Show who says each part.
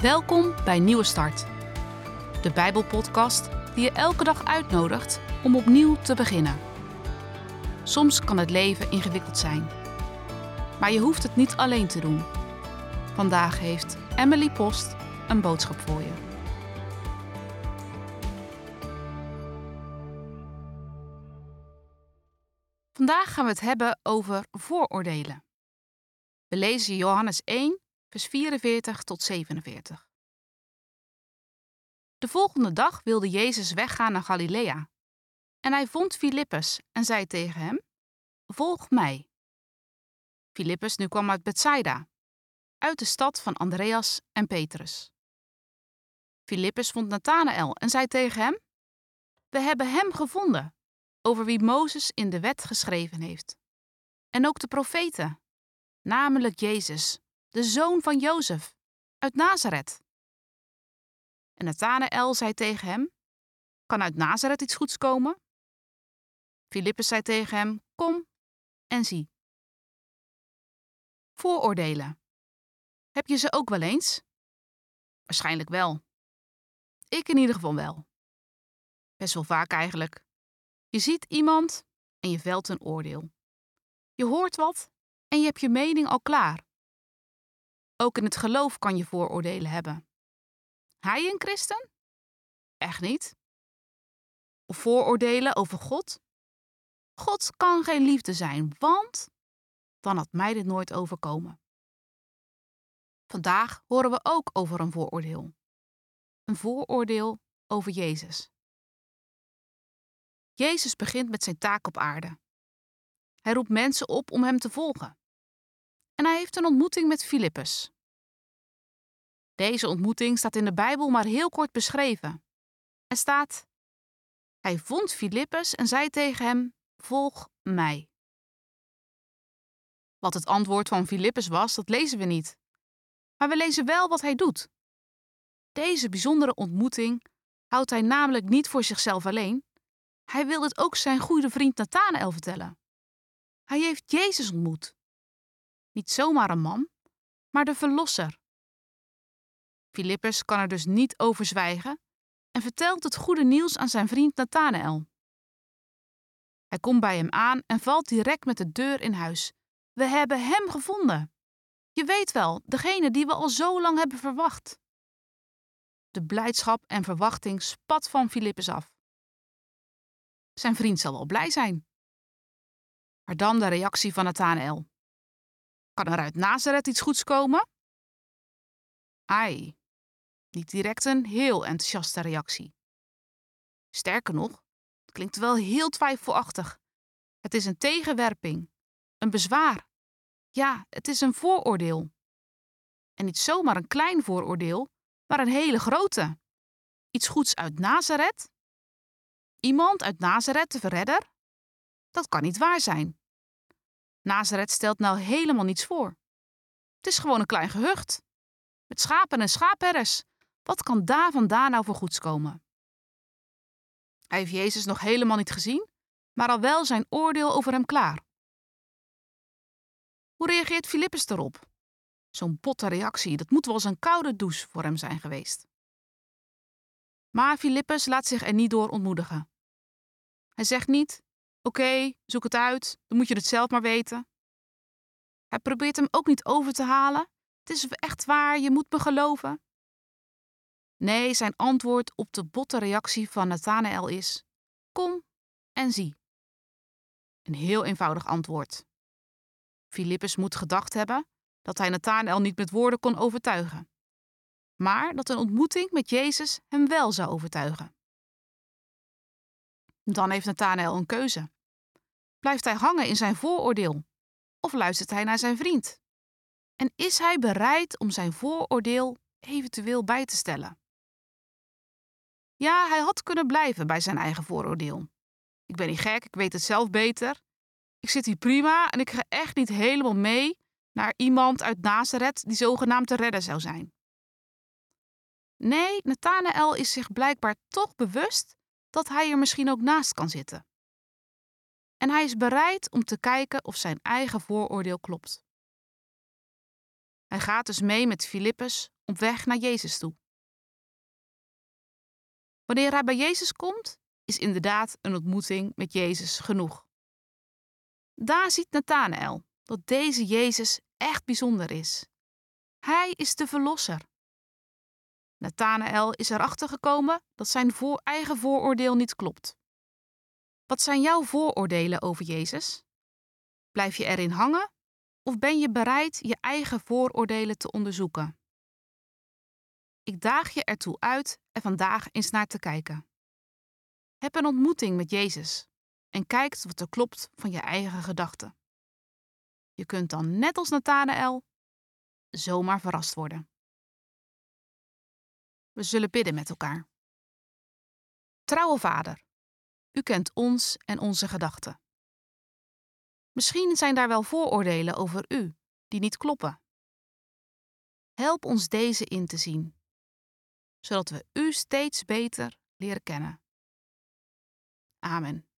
Speaker 1: Welkom bij Nieuwe Start, de Bijbelpodcast die je elke dag uitnodigt om opnieuw te beginnen. Soms kan het leven ingewikkeld zijn, maar je hoeft het niet alleen te doen. Vandaag heeft Emily Post een boodschap voor je. Vandaag gaan we het hebben over vooroordelen. We lezen Johannes 1, vers 44 tot 47. De volgende dag wilde Jezus weggaan naar Galilea. En hij vond Filippus en zei tegen hem: Volg mij. Filippus nu kwam uit Bethsaida, uit de stad van Andreas en Petrus. Filippus vond Nathanael en zei tegen hem: We hebben hem gevonden, over wie Mozes in de wet geschreven heeft. En ook de profeten, namelijk Jezus, de zoon van Jozef, uit Nazareth. En Nathanael zei tegen hem: Kan uit Nazareth iets goeds komen? Filippus zei tegen hem: Kom en zie. Vooroordelen. Heb je ze ook wel eens? Waarschijnlijk wel. Ik in ieder geval wel. Best wel vaak eigenlijk. Je ziet iemand en je velt een oordeel. Je hoort wat en je hebt je mening al klaar. Ook in het geloof kan je vooroordelen hebben. Hij een christen? Echt niet. Of vooroordelen over God? God kan geen liefde zijn, want dan had mij dit nooit overkomen. Vandaag horen we ook over een vooroordeel. Een vooroordeel over Jezus. Jezus begint met zijn taak op aarde. Hij roept mensen op om hem te volgen en hij heeft een ontmoeting met Filippus. Deze ontmoeting staat in de Bijbel maar heel kort beschreven. Er staat: Hij vond Filippus en zei tegen hem: Volg mij. Wat het antwoord van Filippus was, dat lezen we niet. Maar we lezen wel wat hij doet. Deze bijzondere ontmoeting houdt hij namelijk niet voor zichzelf alleen. Hij wil het ook zijn goede vriend Nathanael vertellen. Hij heeft Jezus ontmoet. Niet zomaar een man, maar de Verlosser. Filippus kan er dus niet over zwijgen en vertelt het goede nieuws aan zijn vriend Nathanael. Hij komt bij hem aan en valt direct met de deur in huis. We hebben hem gevonden. Je weet wel, degene die we al zo lang hebben verwacht. De blijdschap en verwachting spat van Filippus af. Zijn vriend zal wel blij zijn. Maar dan de reactie van Nathanael. Kan er uit Nazareth iets goeds komen? Ai, niet direct een heel enthousiaste reactie. Sterker nog, het klinkt wel heel twijfelachtig. Het is een tegenwerping, een bezwaar. Ja, het is een vooroordeel. En niet zomaar een klein vooroordeel, maar een hele grote. Iets goeds uit Nazareth? Iemand uit Nazareth, de verredder? Dat kan niet waar zijn. Nazareth stelt nou helemaal niets voor. Het is gewoon een klein gehucht. Met schapen en schaapherders. Wat kan daar vandaan nou voor goeds komen? Hij heeft Jezus nog helemaal niet gezien, maar al wel zijn oordeel over hem klaar. Hoe reageert Filippus erop? Zo'n botte reactie, dat moet wel eens een koude douche voor hem zijn geweest. Maar Filippus laat zich er niet door ontmoedigen. Hij zegt niet: Oké, zoek het uit, dan moet je het zelf maar weten. Hij probeert hem ook niet over te halen. Het is echt waar, je moet me geloven. Nee, zijn antwoord op de botte reactie van Nathanael is: Kom en zie. Een heel eenvoudig antwoord. Filippus moet gedacht hebben dat hij Nathanael niet met woorden kon overtuigen, maar dat een ontmoeting met Jezus hem wel zou overtuigen. Dan heeft Nathanael een keuze. Blijft hij hangen in zijn vooroordeel of luistert hij naar zijn vriend? En is hij bereid om zijn vooroordeel eventueel bij te stellen? Ja, hij had kunnen blijven bij zijn eigen vooroordeel. Ik ben niet gek, ik weet het zelf beter. Ik zit hier prima en ik ga echt niet helemaal mee naar iemand uit Nazareth die zogenaamd te redden zou zijn. Nee, Nathanael is zich blijkbaar toch bewust dat hij er misschien ook naast kan zitten. En hij is bereid om te kijken of zijn eigen vooroordeel klopt. Hij gaat dus mee met Filippus op weg naar Jezus toe. Wanneer hij bij Jezus komt, is inderdaad een ontmoeting met Jezus genoeg. Daar ziet Nathanael dat deze Jezus echt bijzonder is. Hij is de Verlosser. Nathanael is erachter gekomen dat zijn voor eigen vooroordeel niet klopt. Wat zijn jouw vooroordelen over Jezus? Blijf je erin hangen of ben je bereid je eigen vooroordelen te onderzoeken? Ik daag je ertoe uit er vandaag eens naar te kijken. Heb een ontmoeting met Jezus en kijk wat er klopt van je eigen gedachten. Je kunt dan net als Nathanael zomaar verrast worden. We zullen bidden met elkaar. Trouwe Vader, u kent ons en onze gedachten. Misschien zijn daar wel vooroordelen over u die niet kloppen. Help ons deze in te zien, zodat we u steeds beter leren kennen. Amen.